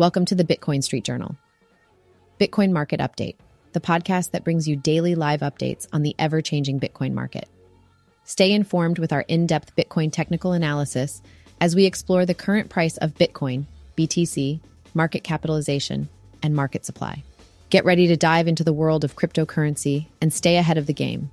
Welcome to the Bitcoin Street Journal. Bitcoin Market Update, the podcast that brings you daily live updates on the ever changing Bitcoin market. Stay informed with our in depth Bitcoin technical analysis as we explore the current price of Bitcoin, BTC, market capitalization, and market supply. Get ready to dive into the world of cryptocurrency and stay ahead of the game.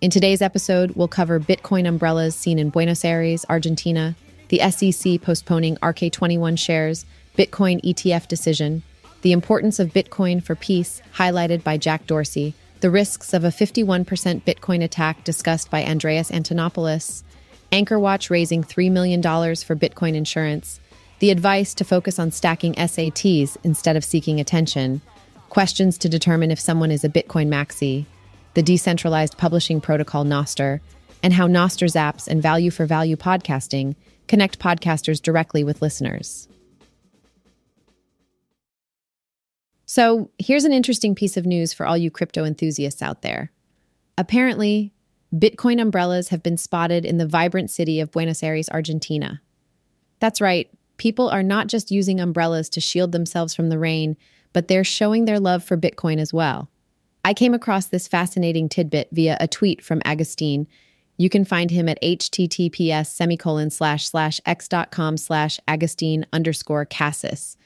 In today's episode, we'll cover Bitcoin umbrellas seen in Buenos Aires, Argentina, the SEC postponing ARK 21Shares, Bitcoin ETF decision, the importance of Bitcoin for peace, highlighted by Jack Dorsey, the risks of a 51% Bitcoin attack discussed by Andreas Antonopoulos, AnchorWatch raising $3 million for Bitcoin insurance, the advice to focus on stacking SATs instead of seeking attention, questions to determine if someone is a Bitcoin maxi, the decentralized publishing protocol Nostr, and how Nostr Zaps and value for value podcasting connect podcasters directly with listeners. So, here's an interesting piece of news for all you crypto enthusiasts out there. Apparently, Bitcoin umbrellas have been spotted in the vibrant city of Buenos Aires, Argentina. That's right, people are not just using umbrellas to shield themselves from the rain, but they're showing their love for Bitcoin as well. I came across this fascinating tidbit via a tweet from Agustin. You can find him at https semicolon slash slash x.com slash Agustin underscore Kassis.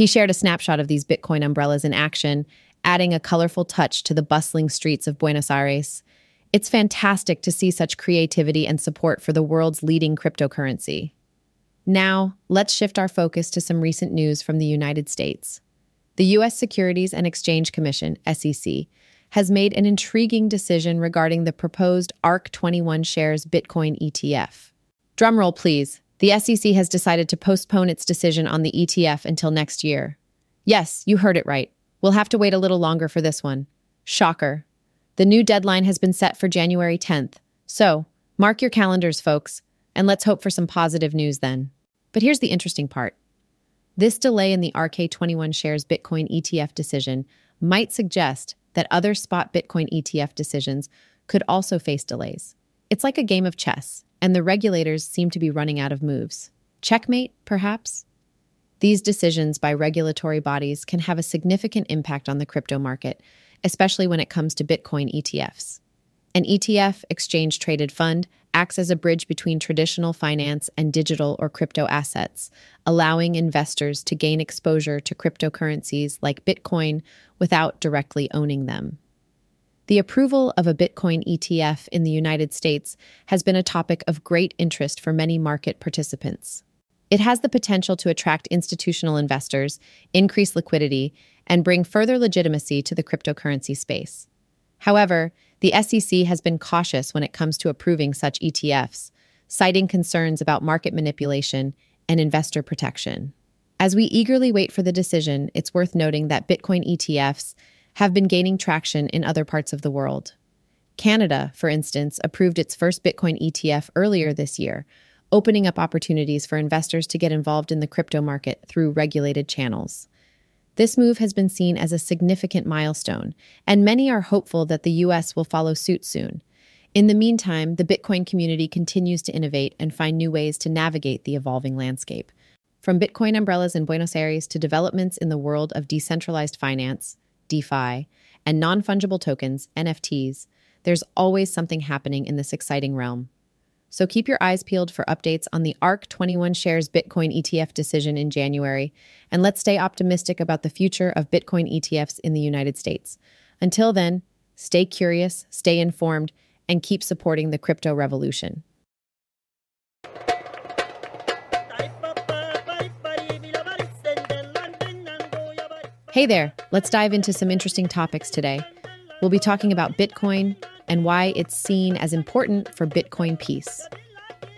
He shared a snapshot of these Bitcoin umbrellas in action, adding a colorful touch to the bustling streets of Buenos Aires. It's fantastic to see such creativity and support for the world's leading cryptocurrency. Now, let's shift our focus to some recent news from the United States. The U.S. Securities and Exchange Commission, SEC, has made an intriguing decision regarding the proposed ARK21 shares Bitcoin ETF. Drumroll, please. The SEC has decided to postpone its decision on the ETF until next year. Yes, you heard it right. We'll have to wait a little longer for this one. Shocker. The new deadline has been set for January 10th. So, mark your calendars, folks, and let's hope for some positive news then. But here's the interesting part. This delay in the ARK 21Shares Bitcoin ETF decision might suggest that other spot Bitcoin ETF decisions could also face delays. It's like a game of chess and the regulators seem to be running out of moves. Checkmate, perhaps? These decisions by regulatory bodies can have a significant impact on the crypto market, especially when it comes to Bitcoin ETFs. An ETF, exchange traded fund, acts as a bridge between traditional finance and digital or crypto assets, allowing investors to gain exposure to cryptocurrencies like Bitcoin without directly owning them. The approval of a Bitcoin ETF in the United States has been a topic of great interest for many market participants. It has the potential to attract institutional investors, increase liquidity, and bring further legitimacy to the cryptocurrency space. However, the SEC has been cautious when it comes to approving such ETFs, citing concerns about market manipulation and investor protection. As we eagerly wait for the decision, it's worth noting that Bitcoin ETFs have been gaining traction in other parts of the world. Canada, for instance, approved its first Bitcoin ETF earlier this year, opening up opportunities for investors to get involved in the crypto market through regulated channels. This move has been seen as a significant milestone, and many are hopeful that the US will follow suit soon. In the meantime, the Bitcoin community continues to innovate and find new ways to navigate the evolving landscape. From Bitcoin umbrellas in Buenos Aires to developments in the world of decentralized finance, DeFi, and non fungible tokens, NFTs, there's always something happening in this exciting realm. So keep your eyes peeled for updates on the ARK 21 shares Bitcoin ETF decision in January, and let's stay optimistic about the future of Bitcoin ETFs in the United States. Until then, stay curious, stay informed, and keep supporting the crypto revolution. Hey there, let's dive into some interesting topics today. We'll be talking about Bitcoin and why it's seen as important for Bitcoin peace.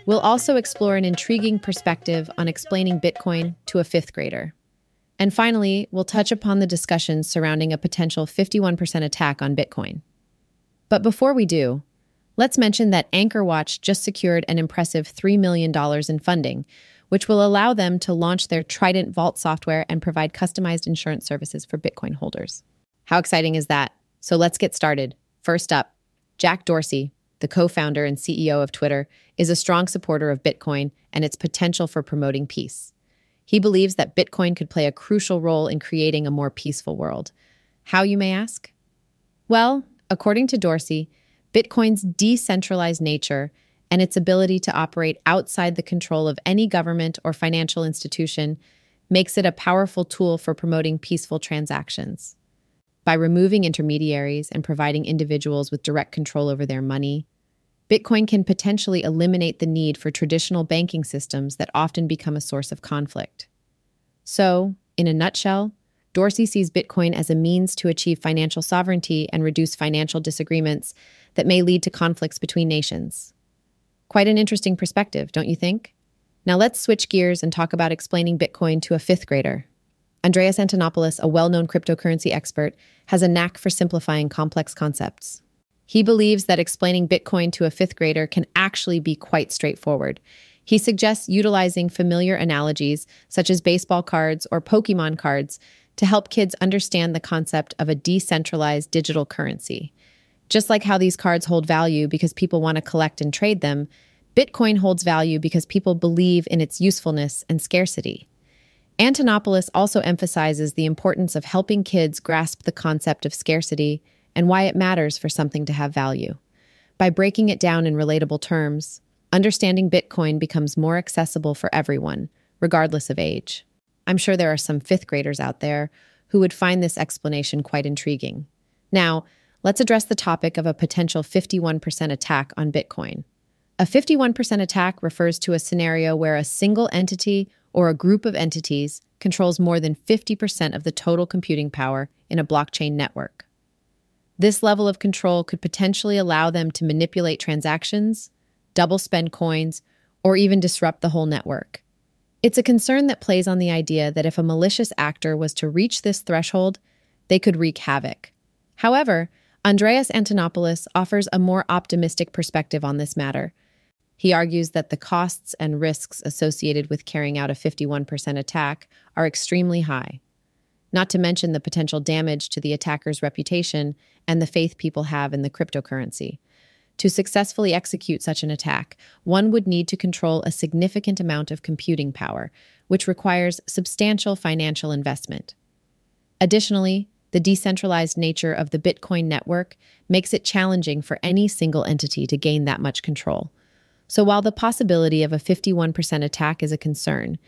We'll also explore an intriguing perspective on explaining Bitcoin to a fifth grader. And finally, we'll touch upon the discussions surrounding a potential 51% attack on Bitcoin. But before we do, let's mention that AnchorWatch just secured an impressive $3 million in funding which will allow them to launch their Trident Vault software and provide customized insurance services for Bitcoin holders. How exciting is that? So let's get started. First up, Jack Dorsey, the co founder and CEO of Twitter, is a strong supporter of Bitcoin and its potential for promoting peace. He believes that Bitcoin could play a crucial role in creating a more peaceful world. How, you may ask? Well, according to Dorsey, Bitcoin's decentralized nature and its ability to operate outside the control of any government or financial institution makes it a powerful tool for promoting peaceful transactions. By removing intermediaries and providing individuals with direct control over their money, Bitcoin can potentially eliminate the need for traditional banking systems that often become a source of conflict. So, in a nutshell, Dorsey sees Bitcoin as a means to achieve financial sovereignty and reduce financial disagreements that may lead to conflicts between nations. Quite an interesting perspective, don't you think? Now let's switch gears and talk about explaining Bitcoin to a fifth grader. Andreas Antonopoulos, a well known cryptocurrency expert, has a knack for simplifying complex concepts. He believes that explaining Bitcoin to a fifth grader can actually be quite straightforward. He suggests utilizing familiar analogies, such as baseball cards or Pokemon cards, to help kids understand the concept of a decentralized digital currency. Just like how these cards hold value because people want to collect and trade them, Bitcoin holds value because people believe in its usefulness and scarcity. Antonopoulos also emphasizes the importance of helping kids grasp the concept of scarcity and why it matters for something to have value. By breaking it down in relatable terms, understanding Bitcoin becomes more accessible for everyone, regardless of age. I'm sure there are some fifth graders out there who would find this explanation quite intriguing. Now, let's address the topic of a potential 51% attack on Bitcoin. A 51% attack refers to a scenario where a single entity or a group of entities controls more than 50% of the total computing power in a blockchain network. This level of control could potentially allow them to manipulate transactions, double spend coins, or even disrupt the whole network. It's a concern that plays on the idea that if a malicious actor was to reach this threshold, they could wreak havoc. However, Andreas Antonopoulos offers a more optimistic perspective on this matter he argues that the costs and risks associated with carrying out a 51% attack are extremely high, not to mention the potential damage to the attacker's reputation and the faith people have in the cryptocurrency. To successfully execute such an attack, one would need to control a significant amount of computing power, which requires substantial financial investment. Additionally, the decentralized nature of the Bitcoin network makes it challenging for any single entity to gain that much control. So while the possibility of a 51% attack is a concern,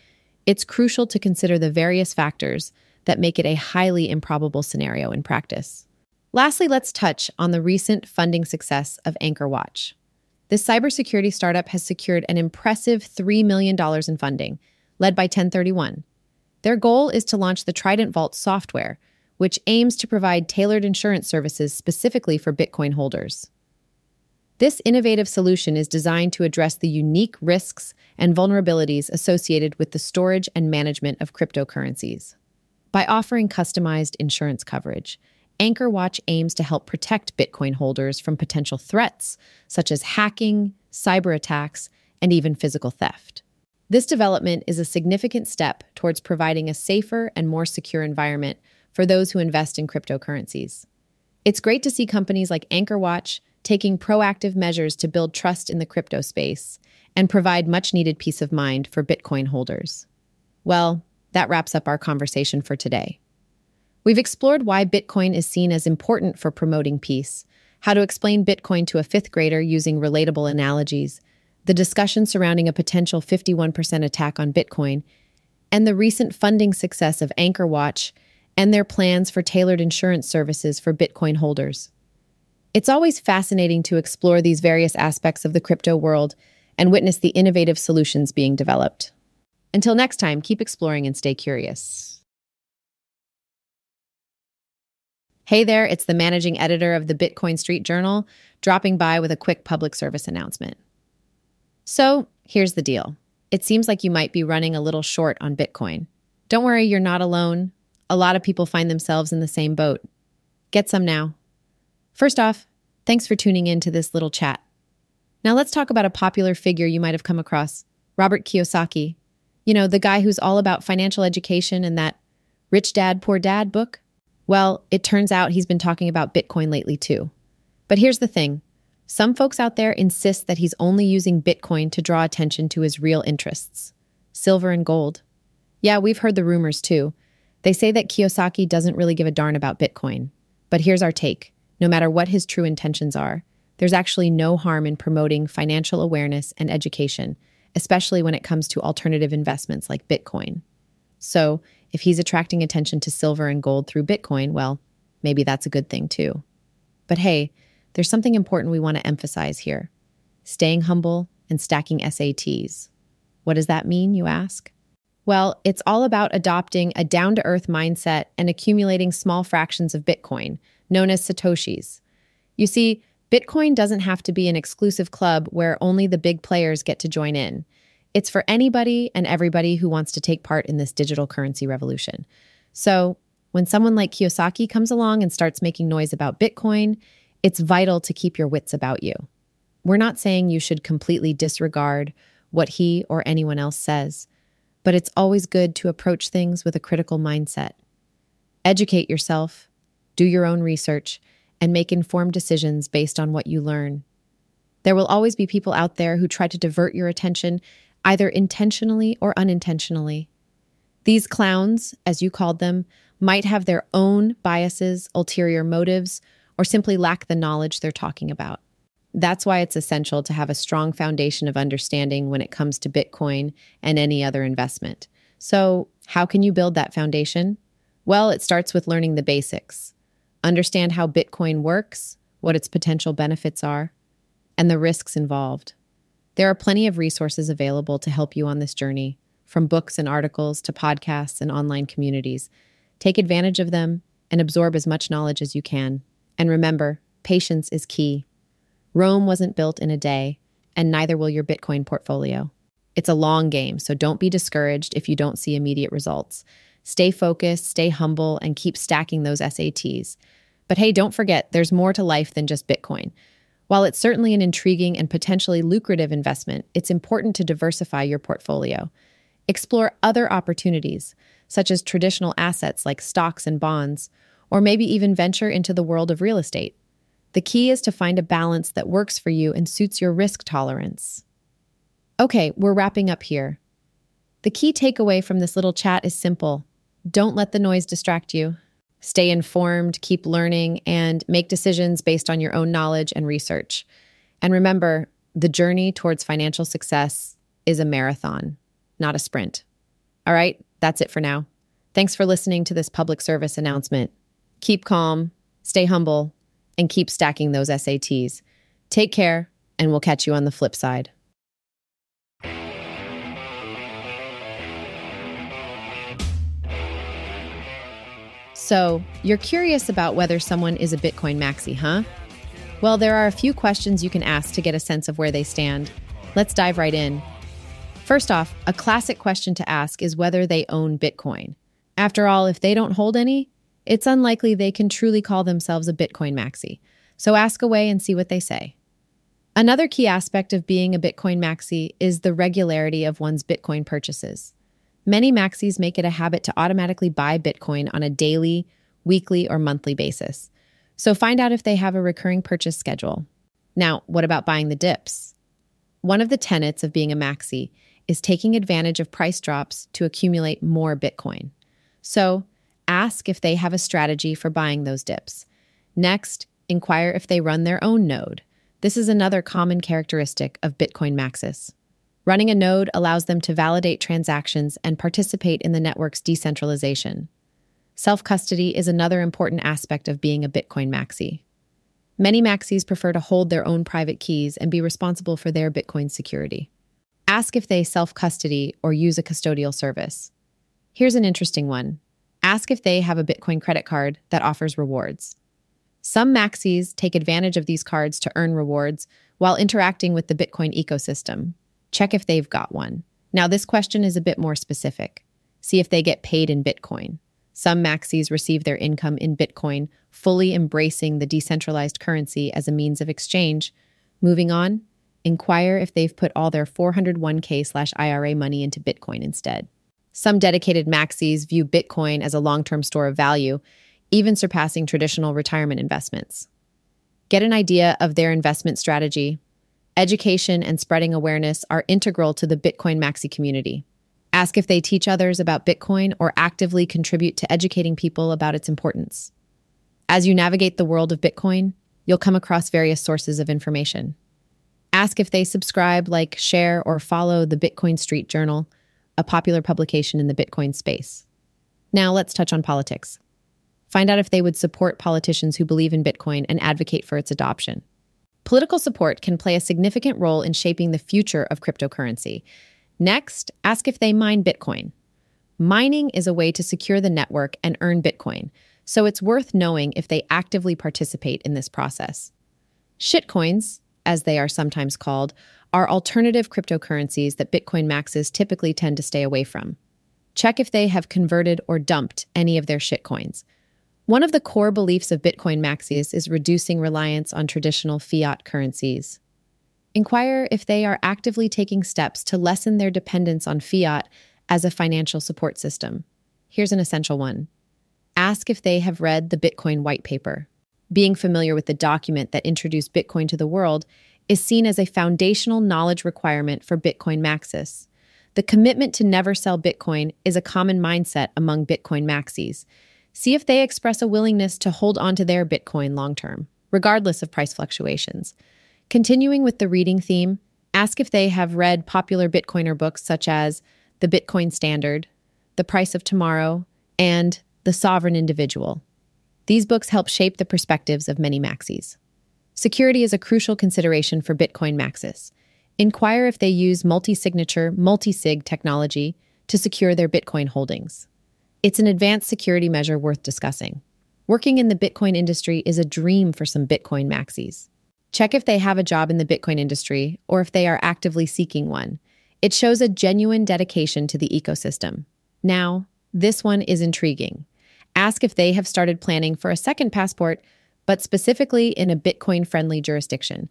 it's crucial to consider the various factors that make it a highly improbable scenario in practice. Lastly, let's touch on the recent funding success of AnchorWatch. This cybersecurity startup has secured an impressive $3 million in funding, led by Ten31. Their goal is to launch the Trident Vault software, which aims to provide tailored insurance services specifically for Bitcoin holders. This innovative solution is designed to address the unique risks and vulnerabilities associated with the storage and management of cryptocurrencies. By offering customized insurance coverage, AnchorWatch aims to help protect Bitcoin holders from potential threats such as hacking, cyber attacks, and even physical theft. This development is a significant step towards providing a safer and more secure environment for those who invest in cryptocurrencies. It's great to see companies like AnchorWatch taking proactive measures to build trust in the crypto space and provide much needed peace of mind for Bitcoin holders. Well, that wraps up our conversation for today. We've explored why Bitcoin is seen as important for promoting peace, how to explain Bitcoin to a fifth grader using relatable analogies, the discussion surrounding a potential 51% attack on Bitcoin, and the recent funding success of AnchorWatch and their plans for tailored insurance services for Bitcoin holders. It's always fascinating to explore these various aspects of the crypto world and witness the innovative solutions being developed. Until next time, keep exploring and stay curious. Hey there, it's the managing editor of the Bitcoin Street Journal, dropping by with a quick public service announcement. So, here's the deal it seems like you might be running a little short on Bitcoin. Don't worry, you're not alone. A lot of people find themselves in the same boat. Get some now. First off, thanks for tuning in to this little chat. Now let's talk about a popular figure you might have come across Robert Kiyosaki. You know, the guy who's all about financial education and that Rich Dad, Poor Dad book. Well, it turns out he's been talking about Bitcoin lately too. But here's the thing some folks out there insist that he's only using Bitcoin to draw attention to his real interests silver and gold. Yeah, we've heard the rumors too. They say that Kiyosaki doesn't really give a darn about Bitcoin. But here's our take no matter what his true intentions are, there's actually no harm in promoting financial awareness and education, especially when it comes to alternative investments like Bitcoin. So, if he's attracting attention to silver and gold through Bitcoin, well, maybe that's a good thing too. But hey, there's something important we want to emphasize here staying humble and stacking SATs. What does that mean, you ask? Well, it's all about adopting a down to earth mindset and accumulating small fractions of Bitcoin, known as Satoshis. You see, Bitcoin doesn't have to be an exclusive club where only the big players get to join in. It's for anybody and everybody who wants to take part in this digital currency revolution. So, when someone like Kiyosaki comes along and starts making noise about Bitcoin, it's vital to keep your wits about you. We're not saying you should completely disregard what he or anyone else says, but it's always good to approach things with a critical mindset. Educate yourself, do your own research, and make informed decisions based on what you learn. There will always be people out there who try to divert your attention, either intentionally or unintentionally. These clowns, as you called them, might have their own biases, ulterior motives, or simply lack the knowledge they're talking about. That's why it's essential to have a strong foundation of understanding when it comes to Bitcoin and any other investment. So, how can you build that foundation? Well, it starts with learning the basics. Understand how Bitcoin works, what its potential benefits are, and the risks involved. There are plenty of resources available to help you on this journey, from books and articles to podcasts and online communities. Take advantage of them and absorb as much knowledge as you can. And remember, patience is key. Rome wasn't built in a day, and neither will your Bitcoin portfolio. It's a long game, so don't be discouraged if you don't see immediate results. Stay focused, stay humble, and keep stacking those SATs. But hey, don't forget, there's more to life than just Bitcoin. While it's certainly an intriguing and potentially lucrative investment, it's important to diversify your portfolio. Explore other opportunities, such as traditional assets like stocks and bonds, or maybe even venture into the world of real estate. The key is to find a balance that works for you and suits your risk tolerance. Okay, we're wrapping up here. The key takeaway from this little chat is simple don't let the noise distract you. Stay informed, keep learning, and make decisions based on your own knowledge and research. And remember, the journey towards financial success is a marathon, not a sprint. All right, that's it for now. Thanks for listening to this public service announcement. Keep calm, stay humble, and keep stacking those SATs. Take care, and we'll catch you on the flip side. So, you're curious about whether someone is a Bitcoin maxi, huh? Well, there are a few questions you can ask to get a sense of where they stand. Let's dive right in. First off, a classic question to ask is whether they own Bitcoin. After all, if they don't hold any, it's unlikely they can truly call themselves a Bitcoin maxi. So ask away and see what they say. Another key aspect of being a Bitcoin maxi is the regularity of one's Bitcoin purchases. Many maxis make it a habit to automatically buy Bitcoin on a daily, weekly, or monthly basis. So find out if they have a recurring purchase schedule. Now, what about buying the dips? One of the tenets of being a maxi is taking advantage of price drops to accumulate more Bitcoin. So ask if they have a strategy for buying those dips. Next, inquire if they run their own node. This is another common characteristic of Bitcoin maxis. Running a node allows them to validate transactions and participate in the network's decentralization. Self custody is another important aspect of being a Bitcoin maxi. Many maxis prefer to hold their own private keys and be responsible for their Bitcoin security. Ask if they self custody or use a custodial service. Here's an interesting one ask if they have a Bitcoin credit card that offers rewards. Some maxis take advantage of these cards to earn rewards while interacting with the Bitcoin ecosystem, check if they've got one. Now, this question is a bit more specific. See if they get paid in Bitcoin. Some maxis receive their income in Bitcoin, fully embracing the decentralized currency as a means of exchange. Moving on, inquire if they've put all their 401k slash IRA money into Bitcoin instead. Some dedicated maxis view Bitcoin as a long term store of value, even surpassing traditional retirement investments. Get an idea of their investment strategy Education and spreading awareness are integral to the Bitcoin Maxi community. Ask if they teach others about Bitcoin or actively contribute to educating people about its importance. As you navigate the world of Bitcoin, you'll come across various sources of information. Ask if they subscribe, like, share, or follow the Bitcoin Street Journal, a popular publication in the Bitcoin space. Now let's touch on politics. Find out if they would support politicians who believe in Bitcoin and advocate for its adoption. Political support can play a significant role in shaping the future of cryptocurrency. Next, ask if they mine Bitcoin. Mining is a way to secure the network and earn Bitcoin, so it's worth knowing if they actively participate in this process. Shitcoins, as they are sometimes called, are alternative cryptocurrencies that Bitcoin maxes typically tend to stay away from. Check if they have converted or dumped any of their shitcoins. One of the core beliefs of Bitcoin maxis is reducing reliance on traditional fiat currencies. Inquire if they are actively taking steps to lessen their dependence on fiat as a financial support system. Here's an essential one ask if they have read the Bitcoin white paper. Being familiar with the document that introduced Bitcoin to the world is seen as a foundational knowledge requirement for Bitcoin maxis. The commitment to never sell Bitcoin is a common mindset among Bitcoin maxis. See if they express a willingness to hold onto their Bitcoin long term, regardless of price fluctuations. Continuing with the reading theme, ask if they have read popular Bitcoiner books such as The Bitcoin Standard, The Price of Tomorrow, and The Sovereign Individual. These books help shape the perspectives of many maxis. Security is a crucial consideration for Bitcoin maxis. Inquire if they use multi signature, multi sig technology to secure their Bitcoin holdings. It's an advanced security measure worth discussing. Working in the Bitcoin industry is a dream for some Bitcoin maxis. Check if they have a job in the Bitcoin industry or if they are actively seeking one. It shows a genuine dedication to the ecosystem. Now, this one is intriguing. Ask if they have started planning for a second passport, but specifically in a Bitcoin friendly jurisdiction.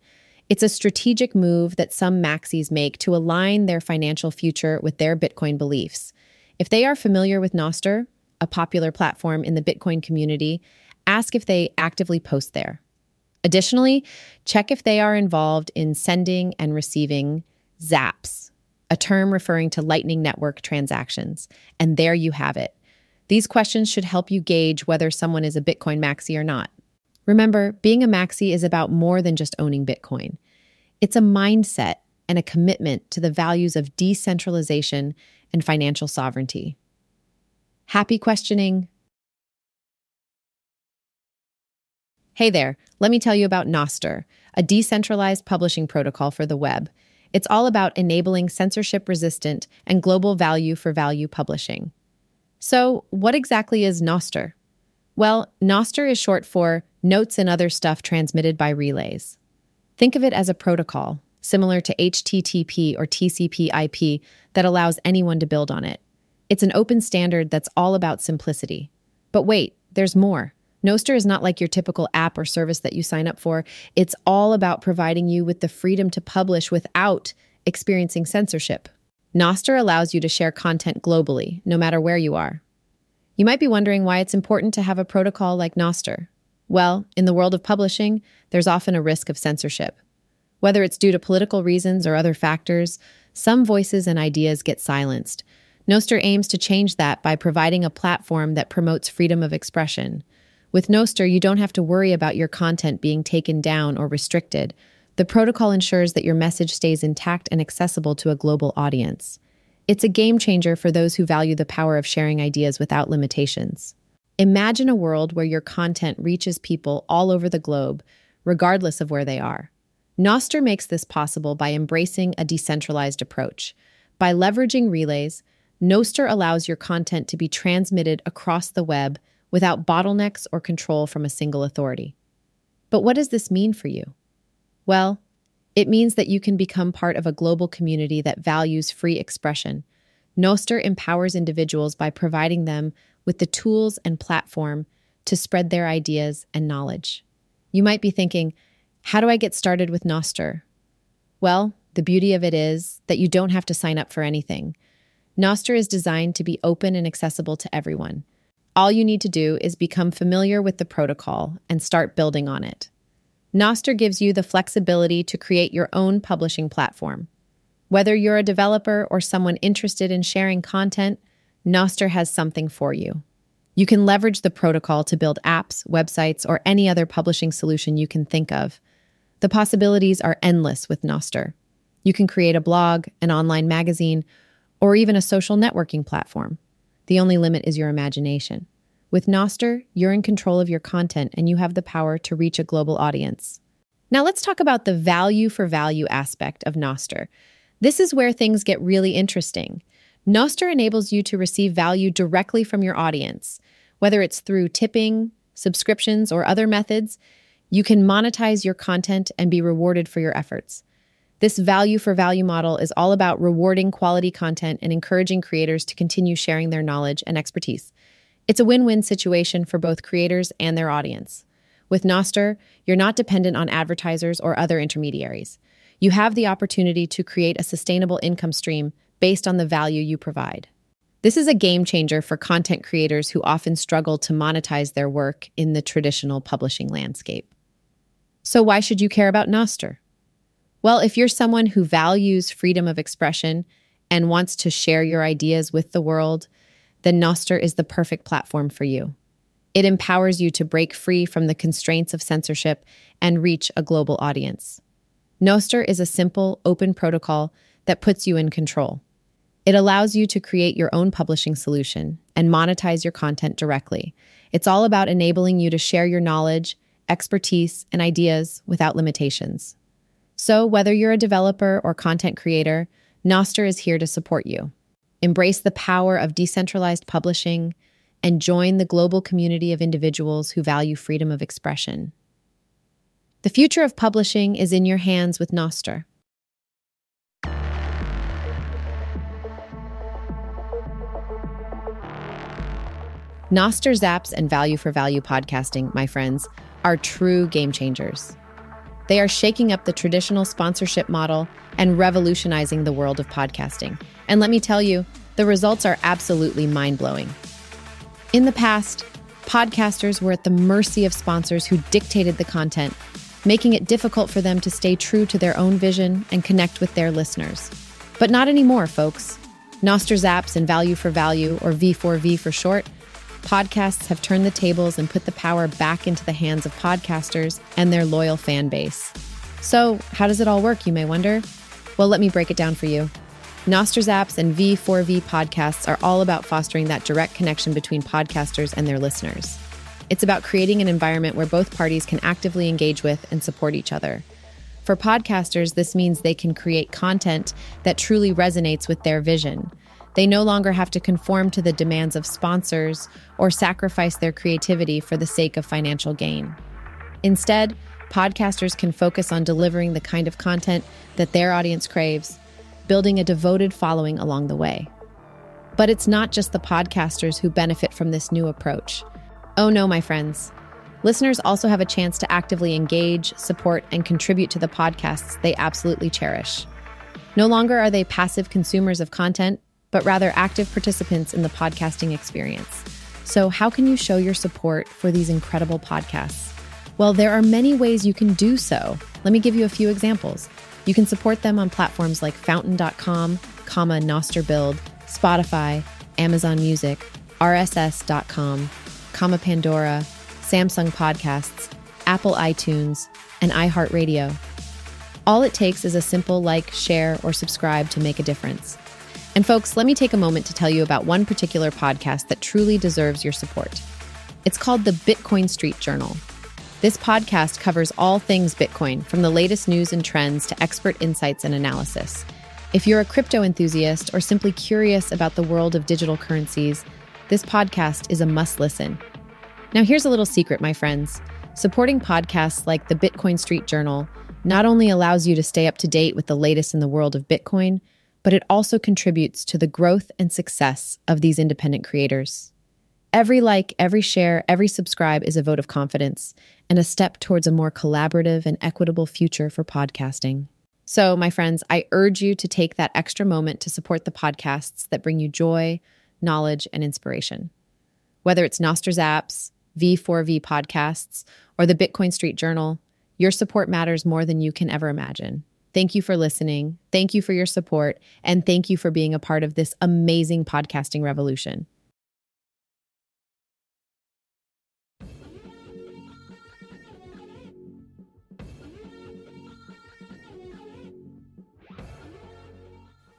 It's a strategic move that some maxis make to align their financial future with their Bitcoin beliefs. If they are familiar with Nostr, a popular platform in the Bitcoin community, ask if they actively post there. Additionally, check if they are involved in sending and receiving zaps, a term referring to Lightning Network transactions. And there you have it. These questions should help you gauge whether someone is a Bitcoin maxi or not. Remember, being a maxi is about more than just owning Bitcoin. It's a mindset and a commitment to the values of decentralization and financial sovereignty. Happy questioning. Hey there, let me tell you about Nostr, a decentralized publishing protocol for the web. It's all about enabling censorship resistant and global value for value publishing. So, what exactly is Nostr? Well, Nostr is short for Notes and Other Stuff Transmitted by Relays. Think of it as a protocol, similar to HTTP or TCP IP, that allows anyone to build on it. It's an open standard that's all about simplicity. But wait, there's more. Nostr is not like your typical app or service that you sign up for. It's all about providing you with the freedom to publish without experiencing censorship. Nostr allows you to share content globally, no matter where you are. You might be wondering why it's important to have a protocol like Nostr. Well, in the world of publishing, there's often a risk of censorship. Whether it's due to political reasons or other factors, some voices and ideas get silenced. Nostr aims to change that by providing a platform that promotes freedom of expression. With Nostr, you don't have to worry about your content being taken down or restricted. The protocol ensures that your message stays intact and accessible to a global audience. It's a game changer for those who value the power of sharing ideas without limitations. Imagine a world where your content reaches people all over the globe, regardless of where they are. Nostr makes this possible by embracing a decentralized approach. By leveraging relays, Nostr allows your content to be transmitted across the web without bottlenecks or control from a single authority. But what does this mean for you? Well, it means that you can become part of a global community that values free expression. Nostr empowers individuals by providing them with the tools and platform to spread their ideas and knowledge. You might be thinking, how do I get started with Nostr? Well, the beauty of it is that you don't have to sign up for anything. Nostr is designed to be open and accessible to everyone. All you need to do is become familiar with the protocol and start building on it. Nostr gives you the flexibility to create your own publishing platform. Whether you're a developer or someone interested in sharing content, Nostr has something for you. You can leverage the protocol to build apps, websites, or any other publishing solution you can think of. The possibilities are endless with Nostr. You can create a blog, an online magazine, or even a social networking platform. The only limit is your imagination. With Nostr, you're in control of your content and you have the power to reach a global audience. Now, let's talk about the value for value aspect of Nostr. This is where things get really interesting. Nostr enables you to receive value directly from your audience. Whether it's through tipping, subscriptions, or other methods, you can monetize your content and be rewarded for your efforts. This value for value model is all about rewarding quality content and encouraging creators to continue sharing their knowledge and expertise. It's a win win situation for both creators and their audience. With Nostr, you're not dependent on advertisers or other intermediaries. You have the opportunity to create a sustainable income stream based on the value you provide. This is a game changer for content creators who often struggle to monetize their work in the traditional publishing landscape. So, why should you care about Nostr? Well, if you're someone who values freedom of expression and wants to share your ideas with the world, then Nostr is the perfect platform for you. It empowers you to break free from the constraints of censorship and reach a global audience. Nostr is a simple, open protocol that puts you in control. It allows you to create your own publishing solution and monetize your content directly. It's all about enabling you to share your knowledge, expertise, and ideas without limitations. So, whether you're a developer or content creator, Nostr is here to support you. Embrace the power of decentralized publishing and join the global community of individuals who value freedom of expression. The future of publishing is in your hands with Nostr. Nostr Zaps and Value for Value podcasting, my friends, are true game changers. They are shaking up the traditional sponsorship model and revolutionizing the world of podcasting. And let me tell you, the results are absolutely mind blowing. In the past, podcasters were at the mercy of sponsors who dictated the content, making it difficult for them to stay true to their own vision and connect with their listeners. But not anymore, folks. Nostr Zaps and Value for Value, or V4V for short, podcasts have turned the tables and put the power back into the hands of podcasters and their loyal fan base. So, how does it all work, you may wonder? Well, let me break it down for you. Nostr Zaps and V4V podcasts are all about fostering that direct connection between podcasters and their listeners. It's about creating an environment where both parties can actively engage with and support each other. For podcasters, this means they can create content that truly resonates with their vision. They no longer have to conform to the demands of sponsors or sacrifice their creativity for the sake of financial gain. Instead, podcasters can focus on delivering the kind of content that their audience craves building a devoted following along the way. But it's not just the podcasters who benefit from this new approach. Oh no, my friends. Listeners also have a chance to actively engage, support, and contribute to the podcasts they absolutely cherish. No longer are they passive consumers of content, but rather active participants in the podcasting experience. So, how can you show your support for these incredible podcasts? Well, there are many ways you can do so. Let me give you a few examples. You can support them on platforms like fountain.com, comma Nostr Build, Spotify, Amazon Music, RSS.com, comma Pandora, Samsung Podcasts, Apple iTunes, and iHeartRadio. All it takes is a simple like, share, or subscribe to make a difference. And folks, let me take a moment to tell you about one particular podcast that truly deserves your support. It's called the Bitcoin Street Journal. This podcast covers all things Bitcoin, from the latest news and trends to expert insights and analysis. If you're a crypto enthusiast or simply curious about the world of digital currencies, this podcast is a must listen. Now, here's a little secret, my friends. Supporting podcasts like the Bitcoin Street Journal not only allows you to stay up to date with the latest in the world of Bitcoin, but it also contributes to the growth and success of these independent creators. Every like, every share, every subscribe is a vote of confidence and a step towards a more collaborative and equitable future for podcasting. So, my friends, I urge you to take that extra moment to support the podcasts that bring you joy, knowledge, and inspiration. Whether it's Nostr Zaps, V4V podcasts, or the Bitcoin Street Journal, your support matters more than you can ever imagine. Thank you for listening. Thank you for your support. And thank you for being a part of this amazing podcasting revolution.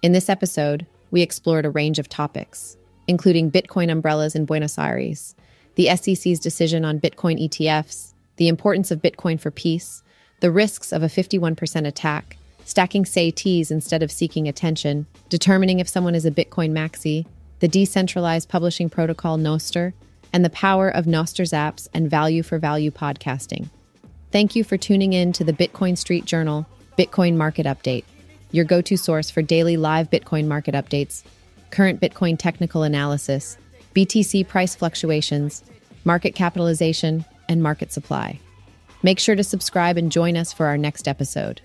In this episode, we explored a range of topics, including Bitcoin umbrellas in Buenos Aires, the SEC's decision on Bitcoin ETFs, the importance of Bitcoin for peace, the risks of a 51% attack, stacking SATs instead of seeking attention, determining if someone is a Bitcoin maxi, the decentralized publishing protocol Nostr, and the power of Nostr Zaps and value for value podcasting. Thank you for tuning in to the Bitcoin Street Journal Bitcoin Market Update, your go to source for daily live Bitcoin market updates, current Bitcoin technical analysis, BTC price fluctuations, market capitalization, and market supply. Make sure to subscribe and join us for our next episode.